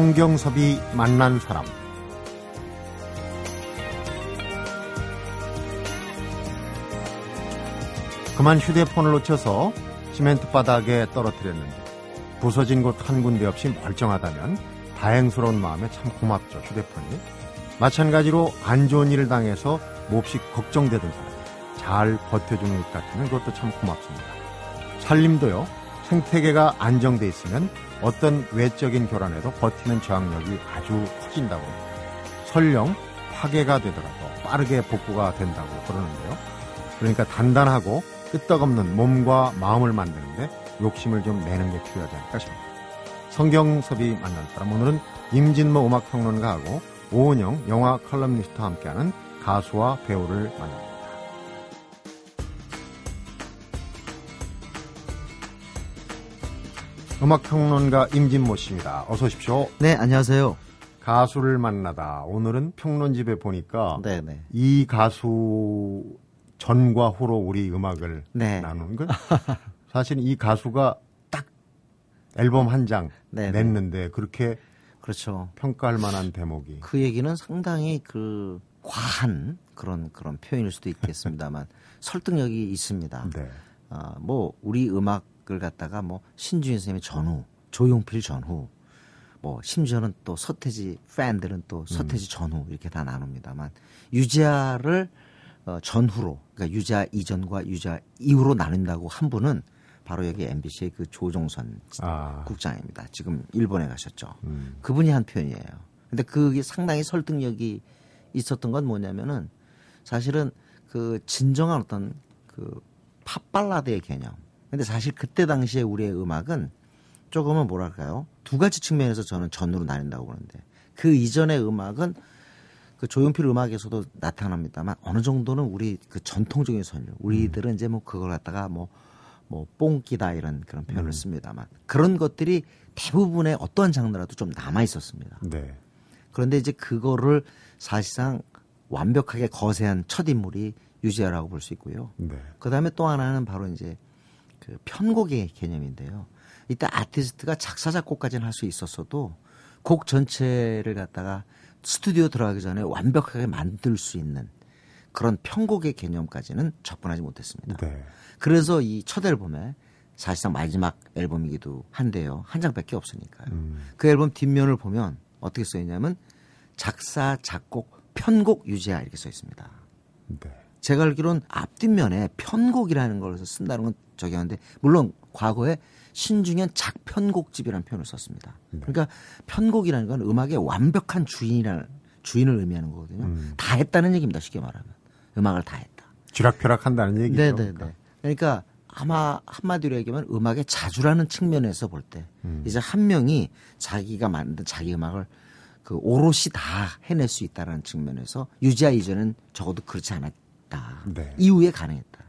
성경섭이 만난 사람. 그만 휴대폰을 놓쳐서 시멘트 바닥에 떨어뜨렸는데 부서진 곳 한 군데 없이 멀쩡하다면 다행스러운 마음에 참 고맙죠 휴대폰이. 마찬가지로 안 좋은 일을 당해서 몹시 걱정되던 사람. 잘 버텨주는 것 같으면 그것도 참 고맙습니다. 살림도요 생태계가 안정돼 있으면 어떤 외적인 교란에도 버티는 저항력이 아주 커진다고 합니다. 설령 파괴가 되더라도 빠르게 복구가 된다고 그러는데요. 그러니까 단단하고 끄떡없는 몸과 마음을 만드는데 욕심을 좀 내는 게 필요하지 않을까 싶습니다. 성경섭이 만난 사람 오늘은 임진모 음악평론가하고 오은영 영화 칼럼니스트와 함께하는 가수와 배우를 만납니다. 음악평론가 임진모 씨입니다. 어서 오십시오. 네, 안녕하세요. 가수를 만나다. 오늘은 평론집에 보니까 네, 네. 이 가수 전과 후로 우리 음악을 네. 나누는 건 사실 이 가수가 딱 앨범 한장 네, 네. 냈는데 그렇게 그렇죠. 평가할 만한 대목이 그 얘기는 상당히 그 과한 그런 그런 표현일 수도 있겠습니다만 설득력이 있습니다. 네. 아, 뭐 우리 음악 을 갖다가 뭐 신주인 선생님의 전후, 조용필 전후, 뭐 심지어는 또 서태지 팬들은 또 서태지 전후 이렇게 다 나눕니다만 유재하를 어, 전후로 그러니까 유재하 이전과 유재하 이후로 나눈다고 한 분은 바로 여기 MBC의 그 조종선 아, 국장입니다. 지금 일본에 가셨죠. 음. 그분이 한 표현이에요. 근데 그게 상당히 설득력이 있었던 건 뭐냐면은 사실은 그 진정한 어떤 그 팝발라드의 개념. 근데 사실 그때 당시에 우리의 음악은 조금은 뭐랄까요? 두 가지 측면에서 저는 전으로 나뉜다고 보는데 그 이전의 음악은 그 조용필 음악에서도 나타납니다만 어느 정도는 우리 그 전통적인 선율. 우리들은 이제 뭐 그걸 갖다가 뭐뭐 뽕기다 이런 그런 표현을 씁니다만 그런 것들이 대부분의 어떠한 장르라도 좀 남아 있었습니다. 네. 그런데 이제 그거를 사실상 완벽하게 거세한 첫 인물이 유재하라고 볼 수 있고요. 네. 그 다음에 또 하나는 바로 이제 그 편곡의 개념인데요. 이때 아티스트가 작사, 작곡까지는 할 수 있었어도 곡 전체를 갖다가 스튜디오 들어가기 전에 완벽하게 만들 수 있는 그런 편곡의 개념까지는 접근하지 못했습니다. 네. 그래서 이 첫 앨범에 사실상 마지막 앨범이기도 한데요. 한 장밖에 없으니까요. 음. 그 앨범 뒷면을 보면 어떻게 써 있냐면 작사, 작곡, 편곡 유재하 이렇게 써 있습니다. 네. 제가 알기로는 앞뒷면에 편곡이라는 걸 쓴다는 건 저기 하는데 물론 과거에 신중현 작편곡집이라는 표현을 썼습니다. 네. 그러니까 편곡이라는 건 음악의 완벽한 주인이라는 주인을 의미하는 거거든요. 음. 다 했다는 얘기입니다. 쉽게 말하면 음악을 다 했다. 쥐락펴락 한다는 얘기죠. 네네네. 그러니까. 그러니까 아마 한마디로 얘기하면 음악의 자주라는 측면에서 볼때 음. 이제 한 명이 자기가 만든 자기 음악을 그 오롯이 다 해낼 수 있다라는 측면에서 유지아 이전은 적어도 그렇지 않았 다. 네. 이후에 가능했다.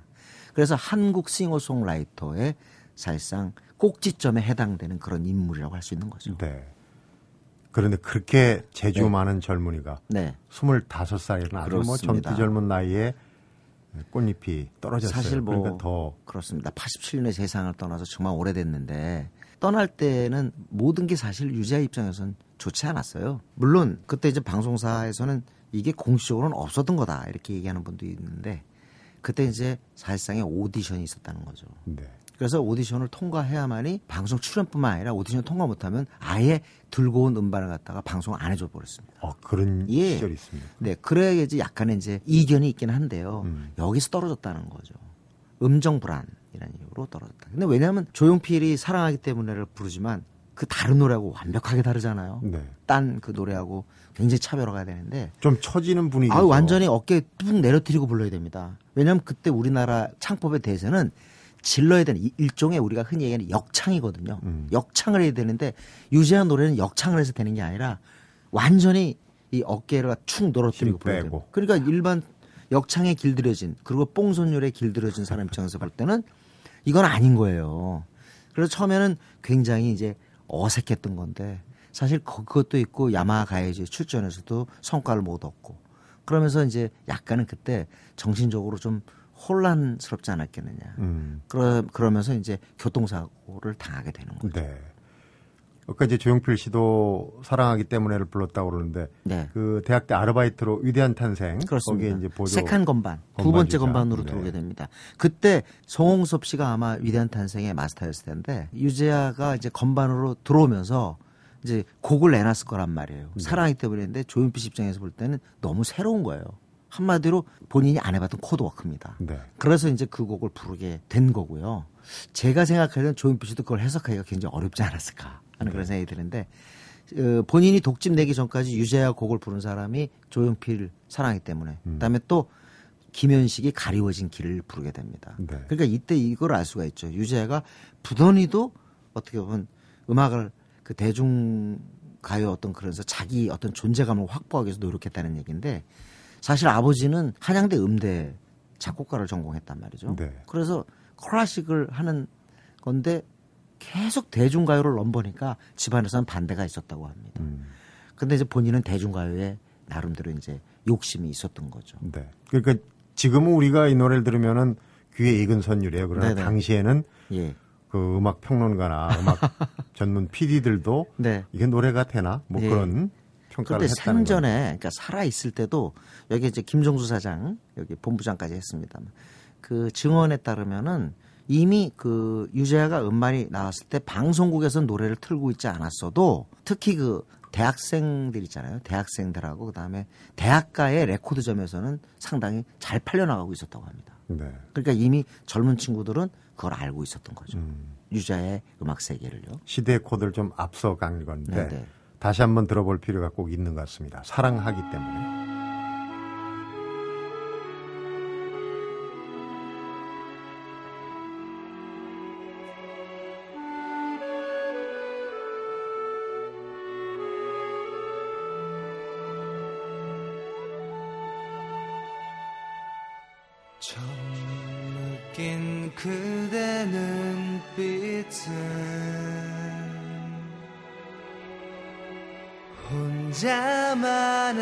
그래서 한국 싱어송라이터의 사실상 꼭지점에 해당되는 그런 인물이라고 할 수 있는 거죠. 네. 그런데 그렇게 재주 네. 많은 젊은이가 네. 25살이라는 아주 뭐 그렇습니다. 젊디 젊은 나이에 꽃잎이 떨어졌어요. 사실 뭐 그러니까 더 그렇습니다. 87년에 세상을 떠나서 정말 오래됐는데 떠날 때는 모든 게 사실 유지아 입장에서는 좋지 않았어요. 물론 그때 이제 방송사에서는 이게 공식적으로는 없었던 거다 이렇게 얘기하는 분도 있는데 그때 이제 사실상의 오디션이 있었다는 거죠. 네. 그래서 오디션을 통과해야만이 방송 출연뿐만 아니라 오디션 통과 못하면 아예 들고 온 음반을 갖다가 방송 안 해줘 버렸습니다. 어, 그런 예. 시절이 있습니다. 네, 그래야지 약간의 이제 이견이 있긴 한데요. 음. 여기서 떨어졌다는 거죠. 음정 불안이라는 이유로 떨어졌다. 근데 왜냐하면 조용필이 사랑하기 때문에를 부르지만 그 다른 노래하고 완벽하게 다르잖아요. 네. 딴그 노래하고 굉장히 차별화가 되는데 좀 처지는 분위기죠. 아 완전히 어깨 뚝 내려뜨리고 불러야 됩니다. 왜냐하면 그때 우리나라 창법에 대해서는 질러야 되는 이- 일종의 우리가 흔히 얘기하는 역창이거든요. 음. 역창을 해야 되는데 유재한 노래는 역창을 해서 되는 게 아니라 완전히 이 어깨를 축 늘어뜨리고 힘 불러야. 돼요. 그러니까 일반 역창에 길들여진 그리고 뽕손율에 길들여진 사람 입장에서 볼 때는 이건 아닌 거예요. 그래서 처음에는 굉장히 이제 어색했던 건데 사실 그- 그것도 있고 야마 가야지 출전에서도 성과를 못 얻고 그러면서 이제 약간은 그때 정신적으로 좀 혼란스럽지 않았겠느냐. 음. 그러, 그러면서 이제 교통사고를 당하게 되는 거예요. 네. 아까 이제 조용필 씨도 사랑하기 때문에를 불렀다고 그러는데 네. 그 대학 때 아르바이트로 위대한 탄생 그렇습니다. 거기에 이제 보조 세칸 건반 두 번째. 건반으로 네. 들어오게 됩니다. 그때 송홍섭 씨가 아마 위대한 탄생의 마스터였을 텐데 유재하가 이제 건반으로 들어오면서 이제 곡을 내놨을 거란 말이에요. 네. 사랑하기 때문에인데 조용필 씨 입장에서 볼 때는 너무 새로운 거예요. 한마디로 본인이 안 해봤던 chord work입니다. 네. 그래서 이제 그 곡을 부르게 된 거고요. 제가 생각할 때는 조용필 씨도 그걸 해석하기가 굉장히 어렵지 않았을까 하는 그런 생각이 드는데 어, 본인이 독집 내기 전까지 유재하 곡을 부른 사람이 조용필 사랑하기 때문에 그다음에 또 김현식이 가리워진 길을 부르게 됩니다. 네. 그러니까 이때 이걸 알 수가 있죠. 유재하가 부던히도 어떻게 보면 음악을 그 대중 가요 어떤 그래서 자기 어떤 존재감을 확보하기 위해서 노력했다는 얘기인데 사실 아버지는 한양대 음대 작곡가를 전공했단 말이죠. 네. 그래서 클래식을 하는 건데 계속 대중가요를 넘보니까 집안에서는 반대가 있었다고 합니다. 음. 근데 이제 본인은 대중가요에 나름대로 이제 욕심이 있었던 거죠. 네. 그러니까 지금은 우리가 이 노래를 들으면은 귀에 익은 선율이에요. 그러나 네네. 당시에는 예. 그 음악 평론가나 음악 전문 PD들도 네. 이게 노래가 되나 뭐 예. 그런 평가를 했다는. 생전에 그러니까 살아 있을 때도 여기 이제 김종수 사장 여기 본부장까지 했습니다만 그 증언에 따르면은 이미 그 유재하가 음반이 나왔을 때 방송국에서 노래를 틀고 있지 않았어도 특히 그 대학생들 있잖아요. 대학생들하고 그다음에 대학가의 레코드점에서는 상당히 잘 팔려나가고 있었다고 합니다. 네. 그러니까 이미 젊은 친구들은 그걸 알고 있었던 거죠. 음. 유자의 음악 세계를요. 시대의 코드를 좀 앞서간 건데 네네. 다시 한번 들어볼 필요가 꼭 있는 것 같습니다. 사랑하기 때문에. 그대 눈빛은 혼자만의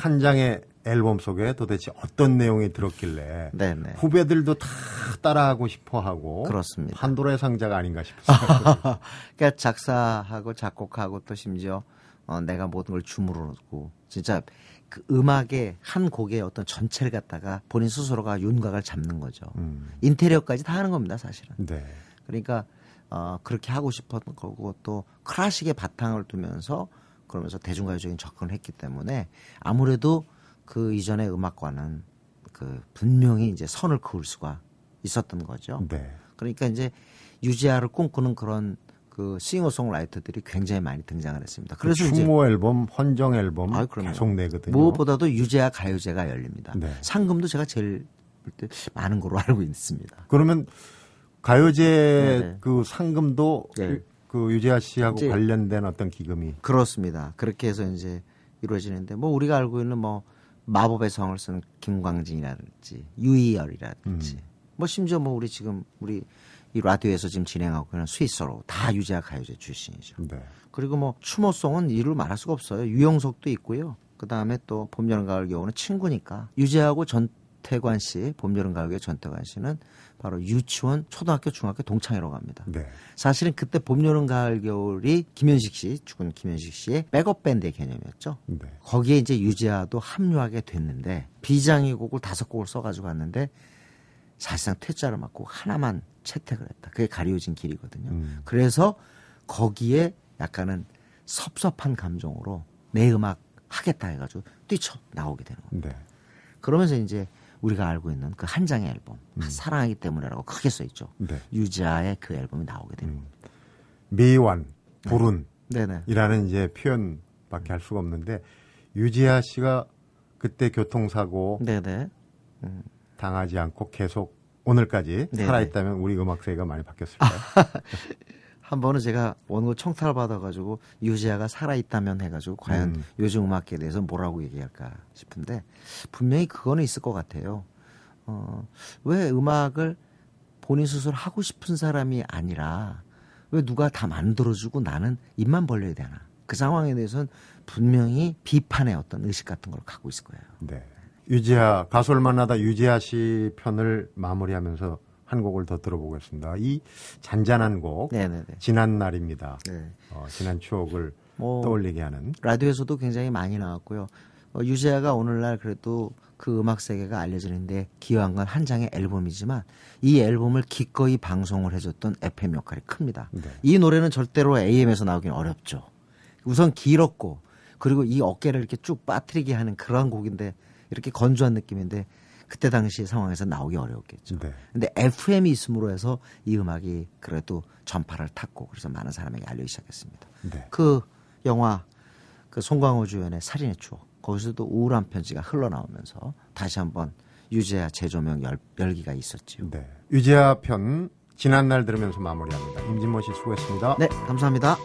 한 장의 앨범 속에 도대체 어떤 내용이 들었길래 네네. 후배들도 다 따라하고 싶어 하고 그렇습니다. 판도라의 상자가 아닌가 싶어요. 그러니까 작사하고 작곡하고 또 심지어 어, 내가 모든 걸 줌으로 넣고 진짜 그 음악의 한 곡의 어떤 전체를 갖다가 본인 스스로가 윤곽을 잡는 거죠. 음. 인테리어까지 다 하는 겁니다, 사실은. 네. 그러니까 어, 그렇게 하고 싶었던 거고 또 클래식의 바탕을 두면서 그러면서 대중가요적인 접근을 했기 때문에 아무래도 그 이전의 음악과는 그 분명히 이제 선을 그을 수가 있었던 거죠. 네. 그러니까 이제 유지아를 꿈꾸는 그런 그 싱어송라이터들이 굉장히 많이 등장을 했습니다. 그래서 이제 추모 앨범, 헌정 앨범 그럼요. 계속 내거든요. 무엇보다도 유재하 가요제가 열립니다. 네. 상금도 제가 제일 볼때 많은 걸로 알고 있습니다. 그러면 가요제 네네. 그 상금도 네. 그 유재하 씨하고 이제- 관련된 어떤 기금이 그렇습니다. 그렇게 해서 이제 이루어지는데 뭐 우리가 알고 있는 뭐 마법의 성을 쓴 김광진이라든지 유희열이라든지 음. 뭐 심지어 뭐 우리 지금 우리 이 라디오에서 지금 진행하고 있는 스위스로 다 유재하 가요제 출신이죠. 네. 그리고 뭐 추모송은 이를 말할 수가 없어요. 유영석도 있고요. 그 다음에 또 봄, 여름, 가을, 겨울은 친구니까 유재하고 전태관 씨, 봄, 여름, 가을, 겨울 전태관 씨는 바로 유치원, 초등학교, 중학교 동창이라고 합니다. 네. 사실은 그때 봄, 여름, 가을, 겨울이 김현식 씨, 죽은 김현식 씨의 백업 밴드의 개념이었죠. 네. 거기에 이제 유재하도 합류하게 됐는데 비장의 곡을 다섯 곡을 써가지고 갔는데 사실상 퇴짜를 맞고 하나만 채택을 했다. 그게 가리워진 길이거든요. 음. 그래서 거기에 약간은 섭섭한 감정으로 내 음악 하겠다 해가지고 뛰쳐 나오게 되는 거예요. 네. 그러면서 이제 우리가 알고 있는 그 한 장의 앨범 사랑하기 때문에라고 크게 써 있죠. 네. 유자의 그 앨범이 나오게 되는 음. 미완, 불운 네네. 이라는 이제 표현밖에 할 수가 없는데 유지아 씨가 그때 교통사고 네네. 당하지 않고 계속 오늘까지 네네. 살아있다면 우리 음악 세계가 많이 바뀌었을까요? 한 번은 제가 원고 청탁을 받아가지고 유지아가 살아있다면 해가지고 과연 음. 요즘 음악에 대해서 뭐라고 얘기할까 싶은데 분명히 그거는 있을 것 같아요. 어, 왜 음악을 본인 스스로 하고 싶은 사람이 아니라 왜 누가 다 만들어주고 나는 입만 벌려야 되나? 그 상황에 대해서는 분명히 비판의 어떤 의식 같은 걸 갖고 있을 거예요. 네. 유지아 가수를 만나다 유지아 씨 편을 마무리하면서 한 곡을 더 들어보겠습니다. 이 잔잔한 곡 네네네. 지난 날입니다. 네. 어, 지난 추억을 뭐 떠올리게 하는 라디오에서도 굉장히 많이 나왔고요. 어, 유재하가 오늘날 그래도 그 음악 세계가 알려지는데 기여한 건 한 장의 앨범이지만 이 앨범을 기꺼이 방송을 해줬던 FM 역할이 큽니다. 네. 이 노래는 절대로 AM에서 나오긴 어렵죠. 우선 길었고 그리고 이 어깨를 이렇게 쭉 빠뜨리게 하는 그러한 곡인데 이렇게 건조한 느낌인데 그때 당시 상황에서 나오기 어려웠겠죠. 네. 근데 FM이 있음으로 해서 이 음악이 그래도 전파를 탔고 그래서 많은 사람에게 알려지기 시작했습니다. 네. 그 영화 그 송강호 주연의 살인의 추억 거기서도 우울한 편지가 흘러나오면서 다시 한번 유재하 재조명 열, 열기가 있었지요. 네. 유지아 편 지난 날 들으면서 마무리합니다. 임진모 씨 수고했습니다. 네, 감사합니다.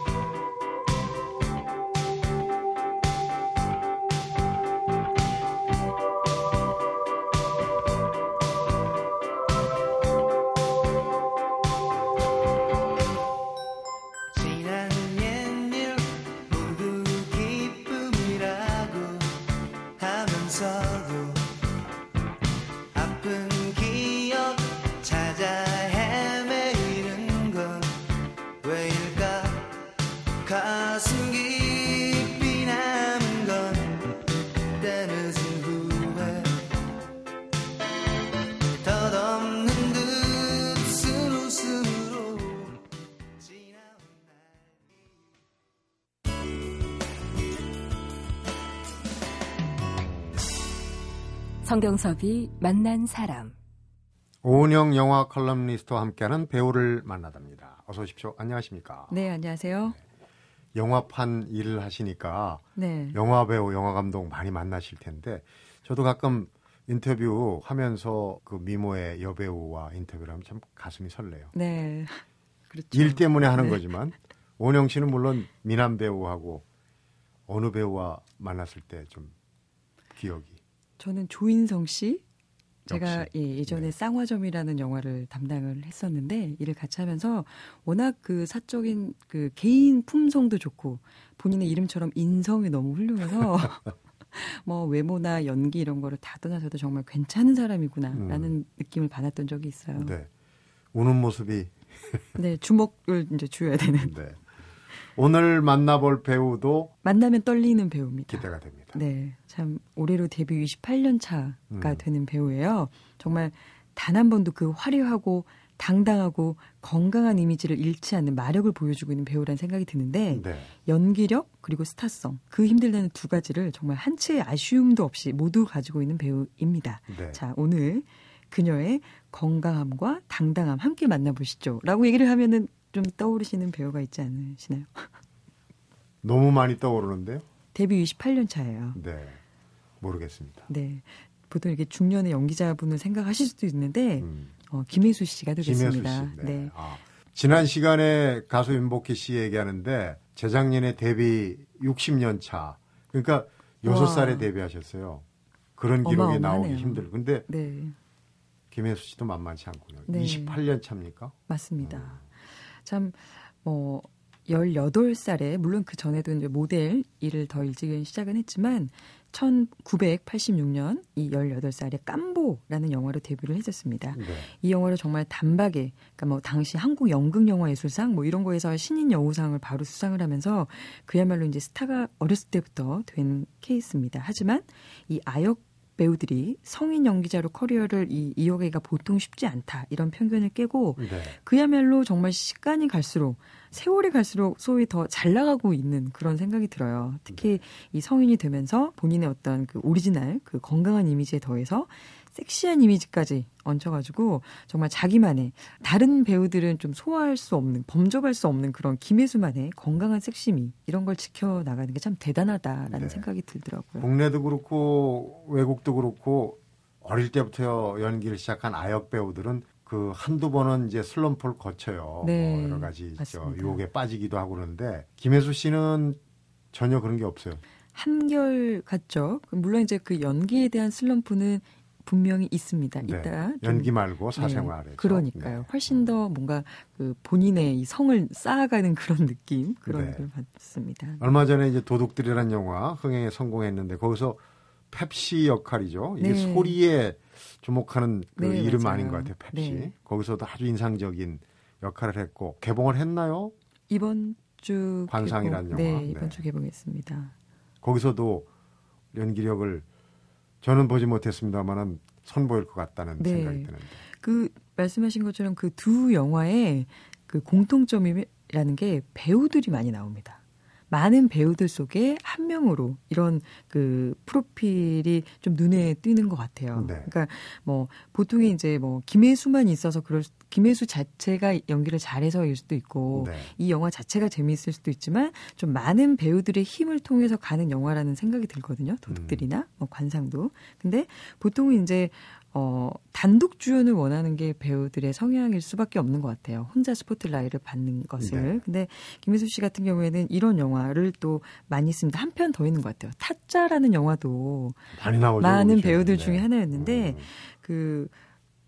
성경섭이 만난 사람. 오은영 영화 칼럼니스트와 함께하는 배우를 만납니다. 어서 오십시오. 안녕하십니까. 네, 안녕하세요. 영화판 일을 하시니까 네. 영화 배우, 영화 감독 많이 만나실 텐데 저도 가끔 인터뷰 하면서 그 미모의 여배우와 인터뷰를 하면 참 가슴이 설레요. 네. 그렇죠. 일 때문에 하는 네. 거지만 오은영 씨는 물론 미남 배우하고 어느 배우와 만났을 때 좀 기억이 저는 조인성 씨 제가 역시. 예, 예전에 네. 쌍화점이라는 영화를 담당을 했었는데 일을 같이 하면서 워낙 그 사적인 그 개인 품성도 좋고 본인의 이름처럼 인성이 너무 훌륭해서 뭐 외모나 연기 이런 거를 다 떠나서도 정말 괜찮은 사람이구나라는 느낌을 받았던 적이 있어요. 네. 음. 네. 우는 모습이 주목을 이제 주어야 되는 네. 오늘 만나볼 배우도 만나면 떨리는 배우입니다. 기대가 됩니다. 네, 참 올해로 데뷔 28년 차가 음. 되는 배우예요. 정말 단 한 번도 그 화려하고 당당하고 건강한 이미지를 잃지 않는 마력을 보여주고 있는 배우라는 생각이 드는데 네. 연기력 그리고 스타성 그 힘들다는 두 가지를 정말 한 채의 아쉬움도 없이 모두 가지고 있는 배우입니다. 네. 자, 오늘 그녀의 건강함과 당당함 함께 만나보시죠. 라고 얘기를 하면은 좀 떠오르시는 배우가 있지 않으시나요? 너무 많이 떠오르는데요. 데뷔 28년 차예요. 네. 모르겠습니다. 네. 보통 이렇게 중년의 연기자분을 생각하실 수도 있는데 음. 어, 김혜수 씨가 김혜수 되겠습니다. 씨. 네. 네. 아, 지난 시간에 가수 윤복희 씨 얘기하는데 재작년에 데뷔 60년 차. 그러니까 여섯 와. 살에 데뷔하셨어요. 그런 기록이 나오기 어마어마하네요. 힘들고. 근데 네. 김혜수 씨도 만만치 않군요. 네. 28년 차입니까? 맞습니다. 음. 참, 뭐, 18살에, 물론 그 전에도 이제 모델 일을 더 일찍 시작은 했지만, 1986년 이 18살에 깜보라는 영화로 데뷔를 했었습니다. 네. 이 영화를 정말 단박에, 그러니까 뭐 당시 한국 연극 영화 예술상 뭐 이런 거에서 신인 여우상을 바로 수상을 하면서 그야말로 이제 스타가 어렸을 때부터 된 케이스입니다. 하지만 이 아역 배우들이 성인 연기자로 커리어를 이, 이어가기가 보통 쉽지 않다 이런 편견을 깨고 네. 그야말로 정말 시간이 갈수록 세월이 갈수록 소위 더 잘 나가고 있는 그런 생각이 들어요. 특히 이 성인이 되면서 본인의 어떤 그 오리지널 그 건강한 이미지에 더해서 섹시한 이미지까지 얹혀가지고 정말 자기만의 다른 배우들은 좀 소화할 수 없는 범접할 수 없는 그런 김혜수만의 건강한 섹시미 이런 걸 지켜 나가는 게 참 대단하다라는 네. 생각이 들더라고요. 국내도 그렇고 외국도 그렇고 어릴 때부터 연기를 시작한 아역 배우들은 그 한두 번은 이제 슬럼프를 거쳐요. 네, 뭐 여러 가지 저 맞습니다. 유혹에 빠지기도 하고 그러는데 김혜수 씨는 전혀 그런 게 없어요. 한결 같죠. 물론 이제 그 연기에 대한 슬럼프는 분명히 있습니다. 네. 있다. 좀 연기 말고 네, 사생활에. 그러니까요. 훨씬 더 뭔가 그 본인의 이 성을 쌓아가는 그런 느낌 그런 네. 걸 받습니다. 얼마 전에 이제 도둑들이라는 영화 흥행에 성공했는데 거기서 펩시 역할이죠. 이게 네. 소리에 주목하는 그 네, 이름 맞아요. 아닌 것 같아요. 펩시. 네. 거기서도 아주 인상적인 역할을 했고 개봉을 했나요? 이번 주 관상이란 개봉, 영화. 네, 이번 네. 주 개봉했습니다. 거기서도 연기력을 저는 보지 못했습니다만은 선보일 것 같다는 네. 생각이 드는데. 그 말씀하신 것처럼 그 두 영화의 그 공통점이라는 게 배우들이 많이 나옵니다. 많은 배우들 속에 한 명으로 이런 그 프로필이 좀 눈에 띄는 것 같아요. 네. 그러니까 뭐 보통에 이제 뭐 김혜수만 있어서 그럴 수- 김혜수 자체가 연기를 잘해서일 수도 있고 네. 이 영화 자체가 재미있을 수도 있지만 좀 많은 배우들의 힘을 통해서 가는 영화라는 생각이 들거든요. 도둑들이나 뭐 관상도. 근데 보통은 이제 어 단독 주연을 원하는 게 배우들의 성향일 수밖에 없는 것 같아요. 혼자 스포트라이트를 받는 것을. 네. 근데 김혜수 씨 같은 경우에는 이런 영화를 또 많이 있습니다. 한 편 더 있는 것 같아요. 타짜라는 영화도 많이 나오죠. 많은 배우들 네. 중에 하나였는데 음. 그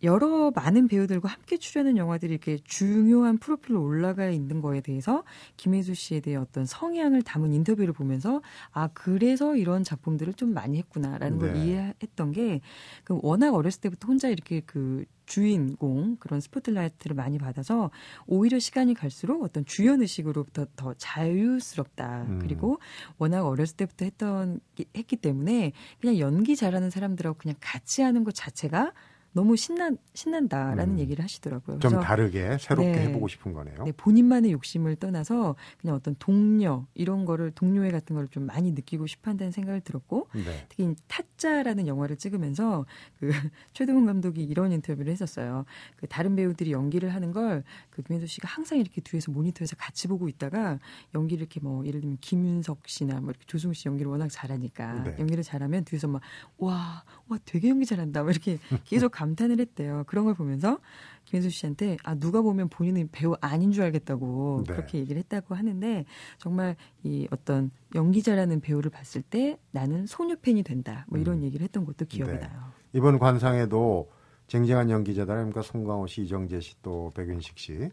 여러 많은 배우들과 함께 출연한 영화들이 이렇게 중요한 프로필로 올라가 있는 거에 대해서 김혜수 씨에 대해 어떤 성향을 담은 인터뷰를 보면서 아 그래서 이런 작품들을 좀 많이 했구나라는 걸 네. 이해했던 게 그 워낙 어렸을 때부터 혼자 이렇게 그 주인공 그런 스포트라이트를 많이 받아서 오히려 시간이 갈수록 어떤 주연 의식으로부터 더 자유스럽다. 음. 그리고 워낙 어렸을 때부터 했던 했기 때문에 그냥 연기 잘하는 사람들하고 그냥 같이 하는 것 자체가 너무 신나 신난다라는 음. 얘기를 하시더라고요. 좀 다르게 새롭게 네. 해보고 싶은 거네요. 네, 본인만의 욕심을 떠나서 그냥 어떤 동료 이런 거를 동료애 같은 걸 좀 많이 느끼고 싶어한다는 생각을 들었고 네. 특히 이 타짜라는 영화를 찍으면서 그 최동훈 감독이 이런 인터뷰를 했었어요. 그 다른 배우들이 연기를 하는 걸 그 김현수 씨가 항상 이렇게 뒤에서 모니터에서 같이 보고 있다가 연기를 이렇게 뭐 예를 들면 김윤석 씨나 뭐 이렇게 조승우 씨 연기를 워낙 잘하니까 네. 연기를 잘하면 뒤에서 막와와 되게 연기 잘한다 막 이렇게 계속 감탄을 했대요. 그런 걸 보면서 김현수 씨한테 아 누가 보면 본인은 배우 아닌 줄 알겠다고 네. 그렇게 얘기를 했다고 하는데 정말 이 어떤 연기 잘하는 배우를 봤을 때 나는 소녀 팬이 된다. 뭐 이런 음. 얘기를 했던 것도 기억이 네. 나요. 이번 관상에도 쟁쟁한 연기자들 그러니까 송강호 씨, 이정재 씨, 또 백윤식 씨,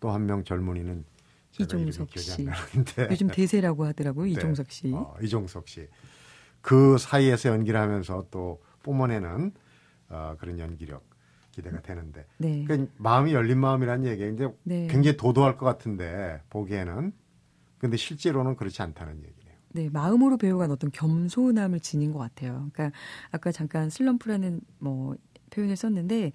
또 한 명 젊은이는 이종석 씨. 요즘 대세라고 하더라고요. 네. 이종석 씨. 어, 이종석 씨. 그 사이에서 연기를 하면서 또 뿜어내는 어, 그런 연기력 기대가 되는데 네. 그러니까 마음이 열린 마음이라는 얘기가 이제 네. 굉장히 도도할 것 같은데 보기에는 근데 실제로는 그렇지 않다는 얘기네요. 네, 마음으로 배우간 어떤 겸손함을 지닌 것 같아요. 그러니까 아까 잠깐 슬럼프라는 뭐 표현을 썼는데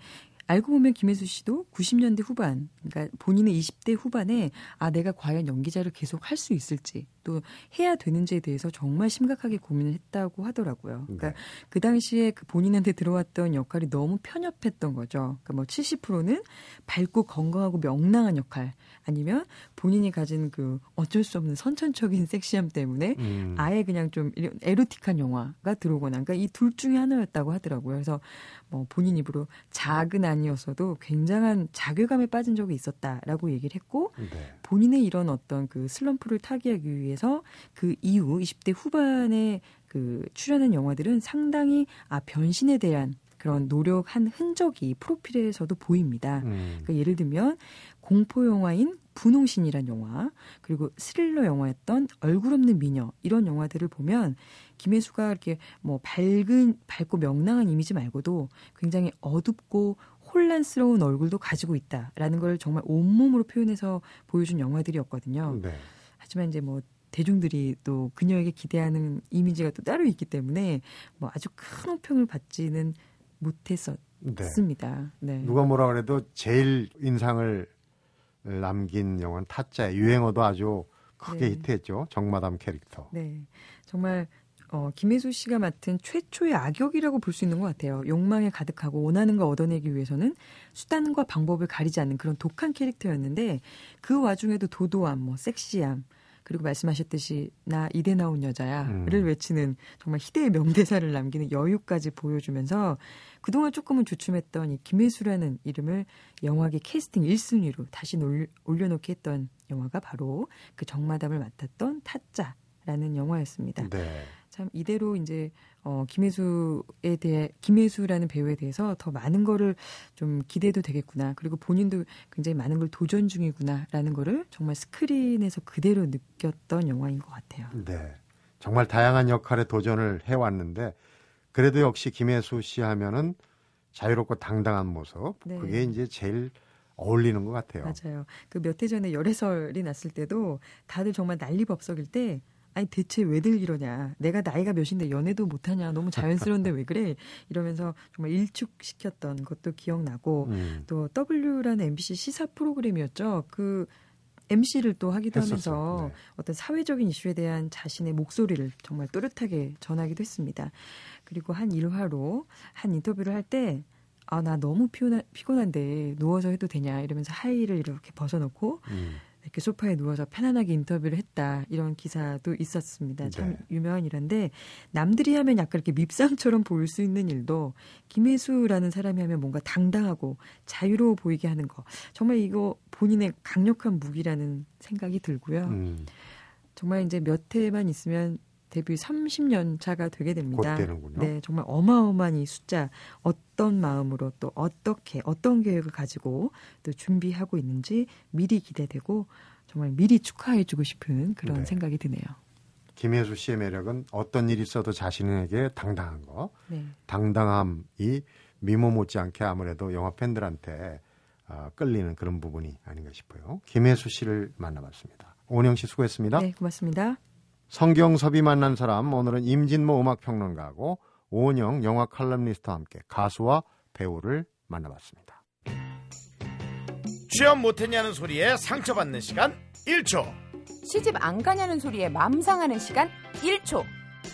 알고 보면 김혜수 씨도 90년대 후반, 그러니까 본인의 20대 후반에 아 내가 과연 연기자를 계속 할 수 있을지 또 해야 되는지에 대해서 정말 심각하게 고민을 했다고 하더라고요. 그러니까 네. 그 당시에 그 본인한테 들어왔던 역할이 너무 편협했던 거죠. 그러니까 뭐 70%는 밝고 건강하고 명랑한 역할 아니면 본인이 가진 그 어쩔 수 없는 선천적인 섹시함 때문에 음, 아예 그냥 좀 에로틱한 영화가 들어오거나 그러니까 이 둘 중에 하나였다고 하더라고요. 그래서 뭐 본인 입으로 작은 아니었어도 굉장한 자괴감에 빠진 적이 있었다라고 얘기를 했고 네. 본인의 이런 어떤 그 슬럼프를 타개하기 위해 서 그 이후 20대 후반에 그 출연한 영화들은 상당히 아 변신에 대한 그런 노력한 흔적이 프로필에서도 보입니다. 음, 그러니까 예를 들면 공포 영화인 분홍신이란 영화 그리고 스릴러 영화였던 얼굴 없는 미녀 이런 영화들을 보면 김혜수가 이렇게 뭐 밝은 밝고 명랑한 이미지 말고도 굉장히 어둡고 혼란스러운 얼굴도 가지고 있다라는 걸 정말 온몸으로 표현해서 보여준 영화들이었거든요. 네. 하지만 이제 뭐 대중들이 또 그녀에게 기대하는 이미지가 또 따로 있기 때문에 뭐 아주 큰 호평을 받지는 못했었습니다. 네. 네. 누가 뭐라 그래도 제일 인상을 남긴 영화는 타짜의 유행어도 아주 크게 네. 히트했죠. 정마담 캐릭터. 네. 정말 어, 김혜수 씨가 맡은 최초의 악역이라고 볼 수 있는 것 같아요. 욕망에 가득하고 원하는 걸 얻어내기 위해서는 수단과 방법을 가리지 않는 그런 독한 캐릭터였는데 그 와중에도 도도함, 뭐 섹시함, 그리고 말씀하셨듯이 나 이대 나온 여자야를 음. 외치는 정말 희대의 명대사를 남기는 여유까지 보여주면서 그동안 조금은 주춤했던 이 김혜수라는 이름을 영화계 캐스팅 1순위로 다시 놀- 올려놓게 했던 영화가 바로 그 정마담을 맡았던 타짜라는 영화였습니다. 네. 참 이대로 이제 어 김혜수에 대해 김혜수라는 배우에 대해서 더 많은 거를 좀 기대도 되겠구나. 그리고 본인도 굉장히 많은 걸 도전 중이구나라는 거를 정말 스크린에서 그대로 느꼈던 영화인 것 같아요. 네. 정말 다양한 역할에 도전을 해 왔는데 그래도 역시 김혜수 씨 하면은 자유롭고 당당한 모습 네. 그게 이제 제일 어울리는 것 같아요. 맞아요. 그 몇 해 전에 열애설이 났을 때도 다들 정말 난리법석일 때 아니 대체 왜들 이러냐 내가 나이가 몇인데 연애도 못하냐 너무 자연스러운데 왜 그래 이러면서 정말 일축시켰던 것도 기억나고 음, 또 W라는 MBC 시사 프로그램이었죠. 그 MC를 또 하기도 했었어요. 하면서 네. 어떤 사회적인 이슈에 대한 자신의 목소리를 정말 또렷하게 전하기도 했습니다. 그리고 한 일화로 한 인터뷰를 할 때 아, 나 너무 피곤하, 피곤한데 누워서 해도 되냐 이러면서 하의를 이렇게 벗어놓고 음. 이렇게 소파에 누워서 편안하게 인터뷰를 했다 이런 기사도 있었습니다. 참 네. 유명한 일인데 남들이 하면 약간 이렇게 밉상처럼 보일 수 있는 일도 김혜수라는 사람이 하면 뭔가 당당하고 자유로워 보이게 하는 거 정말 이거 본인의 강력한 무기라는 생각이 들고요. 음, 정말 이제 몇 해만 있으면 데뷔 30년 차가 되게 됩니다. 네, 정말 어마어마한 이 숫자 어떤 마음으로 또 어떻게 어떤 계획을 가지고 또 준비하고 있는지 미리 기대되고 정말 미리 축하해주고 싶은 그런 네. 생각이 드네요. 김혜수 씨의 매력은 어떤 일이 있어도 자신에게 당당한 거, 네, 당당함이 미모 못지않게 아무래도 영화 팬들한테 아, 끌리는 그런 부분이 아닌가 싶어요. 김혜수 씨를 만나봤습니다. 오은영 씨 수고했습니다. 네, 고맙습니다. 성경섭이 만난 사람 오늘은 임진모 음악평론가하고 오은영 영화 칼럼니스트와 함께 가수와 배우를 만나봤습니다. 취업 못했냐는 소리에 상처받는 시간 1초 시집 안 가냐는 소리에 맘상하는 시간 1초.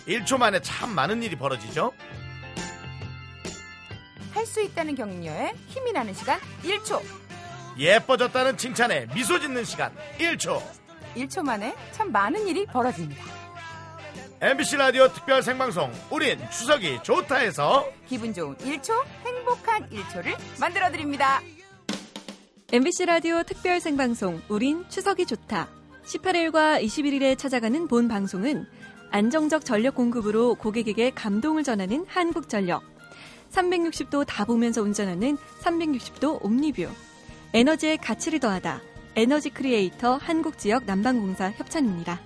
1초 만에 참 많은 일이 벌어지죠 할 수 있다는 격려에 힘이 나는 시간 1초. 예뻐졌다는 칭찬에 미소 짓는 시간 1초 1초 만에 참 많은 일이 벌어집니다. MBC 라디오 특별 생방송 우린 추석이 좋다 해서 기분 좋은 1초, 행복한 1초를 만들어 드립니다. MBC 라디오 특별 생방송 우린 추석이 좋다. 18일과 21일에 찾아가는 본 방송은 안정적 전력 공급으로 고객에게 감동을 전하는 한국전력. 360도 다 보면서 운전하는 360도 옴니뷰. 에너지의 가치를 더하다. 에너지 크리에이터 한국지역 난방공사 협찬입니다.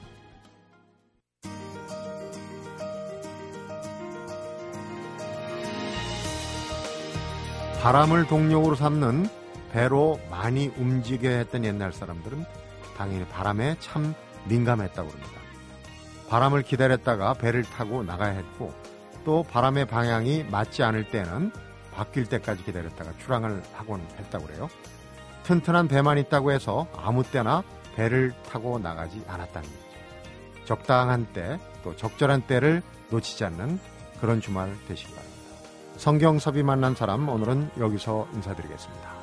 바람을 동력으로 삼는 배로 많이 움직여야 했던 옛날 사람들은 당연히 바람에 참 민감했다고 합니다. 바람을 기다렸다가 배를 타고 나가야 했고 또 바람의 방향이 맞지 않을 때는 바뀔 때까지 기다렸다가 출항을 하곤 했다고 그래요. 튼튼한 배만 있다고 해서 아무 때나 배를 타고 나가지 않았다는 거죠. 적당한 때 또 적절한 때를 놓치지 않는 그런 주말 되시기 바랍니다. 성경섭이 만난 사람 오늘은 여기서 인사드리겠습니다.